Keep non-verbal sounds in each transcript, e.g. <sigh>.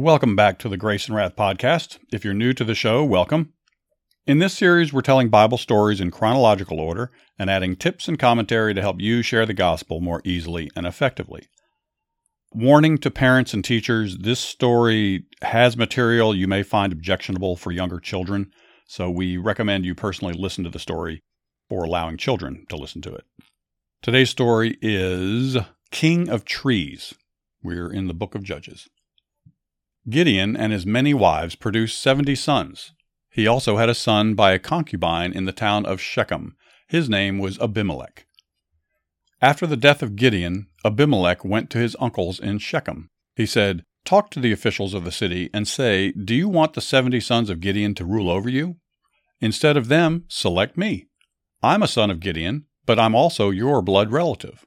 Welcome back to the Grace and Wrath podcast. If you're new to the show, welcome. In this series, we're telling Bible stories in chronological order and adding tips and commentary to help you share the gospel more easily and effectively. Warning to parents and teachers this story has material you may find objectionable for younger children, so we recommend you personally listen to the story or allowing children to listen to it. Today's story is King of Trees. We're in the book of Judges. Gideon and his many wives produced seventy sons. He also had a son by a concubine in the town of Shechem. His name was Abimelech. After the death of Gideon, Abimelech went to his uncles in Shechem. He said, Talk to the officials of the city and say, Do you want the seventy sons of Gideon to rule over you? Instead of them, select me. I'm a son of Gideon, but I'm also your blood relative.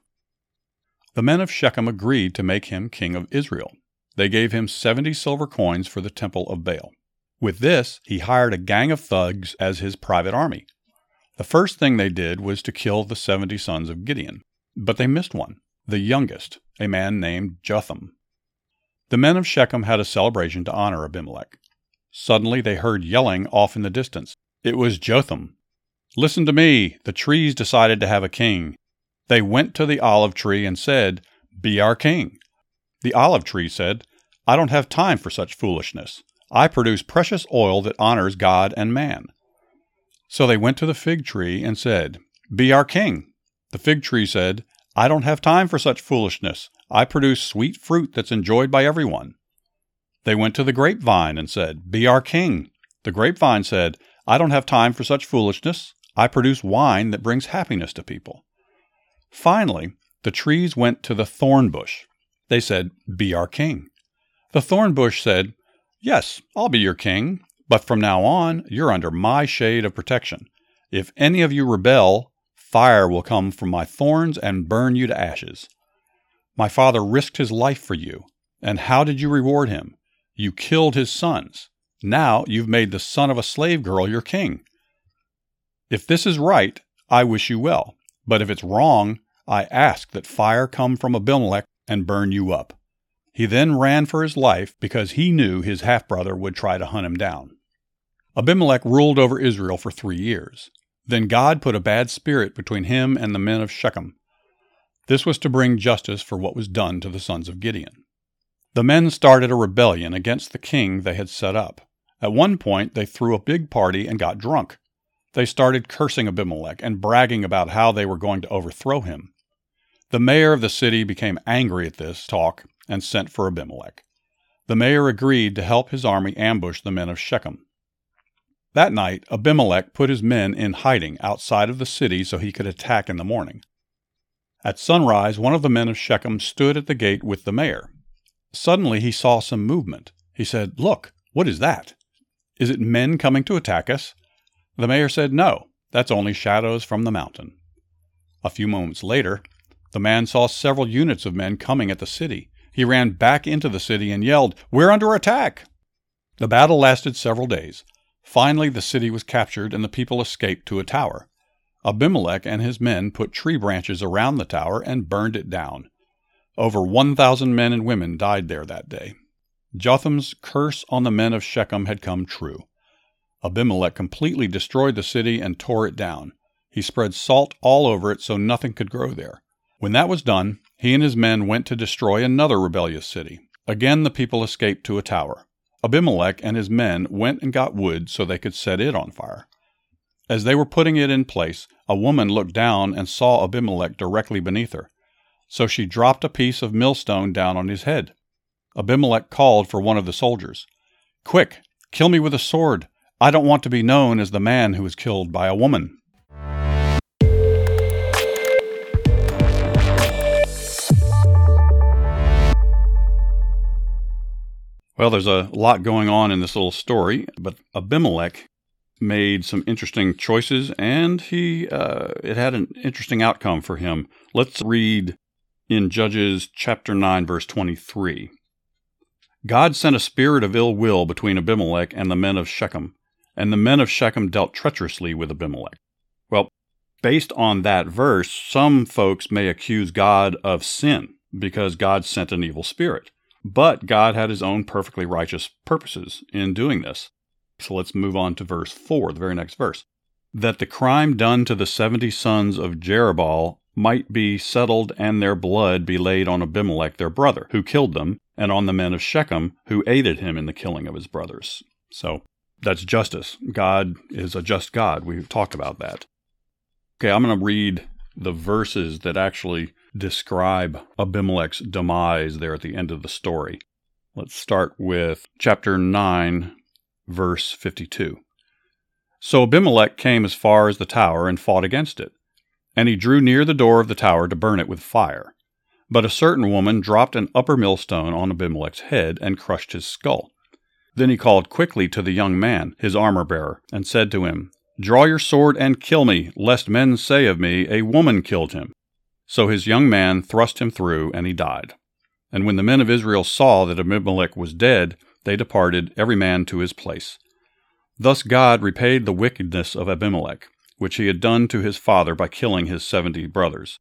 The men of Shechem agreed to make him king of Israel. They gave him 70 silver coins for the temple of Baal. With this, he hired a gang of thugs as his private army. The first thing they did was to kill the 70 sons of Gideon, but they missed one, the youngest, a man named Jotham. The men of Shechem had a celebration to honor Abimelech. Suddenly they heard yelling off in the distance. It was Jotham. Listen to me, the trees decided to have a king. They went to the olive tree and said, Be our king. The olive tree said, I don't have time for such foolishness. I produce precious oil that honors God and man. So they went to the fig tree and said, Be our king. The fig tree said, I don't have time for such foolishness. I produce sweet fruit that's enjoyed by everyone. They went to the grapevine and said, Be our king. The grapevine said, I don't have time for such foolishness. I produce wine that brings happiness to people. Finally, the trees went to the thorn bush. They said, Be our king. The thorn bush said, Yes, I'll be your king, but from now on, you're under my shade of protection. If any of you rebel, fire will come from my thorns and burn you to ashes. My father risked his life for you. And how did you reward him? You killed his sons. Now you've made the son of a slave girl your king. If this is right, I wish you well. But if it's wrong, I ask that fire come from Abimelech and burn you up. He then ran for his life because he knew his half brother would try to hunt him down. Abimelech ruled over Israel for three years. Then God put a bad spirit between him and the men of Shechem. This was to bring justice for what was done to the sons of Gideon. The men started a rebellion against the king they had set up. At one point, they threw a big party and got drunk. They started cursing Abimelech and bragging about how they were going to overthrow him. The mayor of the city became angry at this talk and sent for Abimelech. The mayor agreed to help his army ambush the men of Shechem. That night, Abimelech put his men in hiding outside of the city so he could attack in the morning. At sunrise, one of the men of Shechem stood at the gate with the mayor. Suddenly, he saw some movement. He said, Look, what is that? Is it men coming to attack us? The mayor said, No, that's only shadows from the mountain. A few moments later, the man saw several units of men coming at the city. He ran back into the city and yelled, We're under attack! The battle lasted several days. Finally, the city was captured and the people escaped to a tower. Abimelech and his men put tree branches around the tower and burned it down. Over 1,000 men and women died there that day. Jotham's curse on the men of Shechem had come true. Abimelech completely destroyed the city and tore it down. He spread salt all over it so nothing could grow there. When that was done, he and his men went to destroy another rebellious city. Again, the people escaped to a tower. Abimelech and his men went and got wood so they could set it on fire. As they were putting it in place, a woman looked down and saw Abimelech directly beneath her. So she dropped a piece of millstone down on his head. Abimelech called for one of the soldiers. Quick, kill me with a sword. I don't want to be known as the man who was killed by a woman. Well, there's a lot going on in this little story, but Abimelech made some interesting choices, and he uh, it had an interesting outcome for him. Let's read in Judges chapter 9, verse 23. God sent a spirit of ill will between Abimelech and the men of Shechem, and the men of Shechem dealt treacherously with Abimelech. Well, based on that verse, some folks may accuse God of sin because God sent an evil spirit. But God had his own perfectly righteous purposes in doing this. So let's move on to verse 4, the very next verse. That the crime done to the seventy sons of Jerubbaal might be settled and their blood be laid on Abimelech their brother, who killed them, and on the men of Shechem, who aided him in the killing of his brothers. So that's justice. God is a just God. We've talked about that. Okay, I'm going to read the verses that actually describe Abimelech's demise there at the end of the story. Let's start with chapter 9, verse 52. So Abimelech came as far as the tower and fought against it. And he drew near the door of the tower to burn it with fire. But a certain woman dropped an upper millstone on Abimelech's head and crushed his skull. Then he called quickly to the young man, his armor bearer, and said to him, Draw your sword and kill me, lest men say of me, A woman killed him. So his young man thrust him through, and he died. And when the men of Israel saw that Abimelech was dead, they departed, every man to his place. Thus God repaid the wickedness of Abimelech, which he had done to his father by killing his seventy brothers.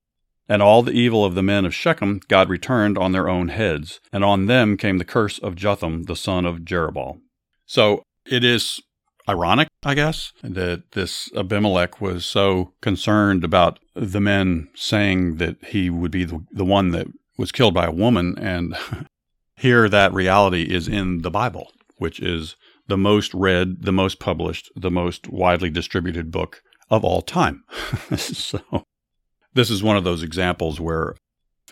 And all the evil of the men of Shechem God returned on their own heads, and on them came the curse of Jotham the son of Jerubbaal. So it is ironic, I guess, that this Abimelech was so concerned about the men saying that he would be the, the one that was killed by a woman. And <laughs> here that reality is in the Bible, which is the most read, the most published, the most widely distributed book of all time. <laughs> so this is one of those examples where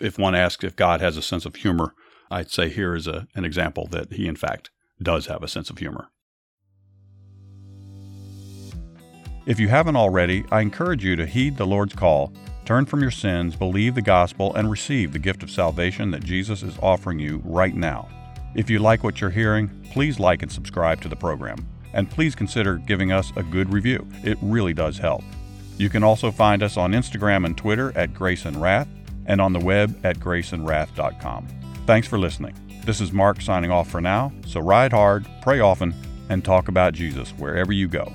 if one asks if God has a sense of humor, I'd say here is a, an example that he, in fact, does have a sense of humor. If you haven't already, I encourage you to heed the Lord's call, turn from your sins, believe the gospel, and receive the gift of salvation that Jesus is offering you right now. If you like what you're hearing, please like and subscribe to the program. And please consider giving us a good review. It really does help. You can also find us on Instagram and Twitter at Grace and Wrath and on the web at graceandwrath.com. Thanks for listening. This is Mark signing off for now, so ride hard, pray often, and talk about Jesus wherever you go.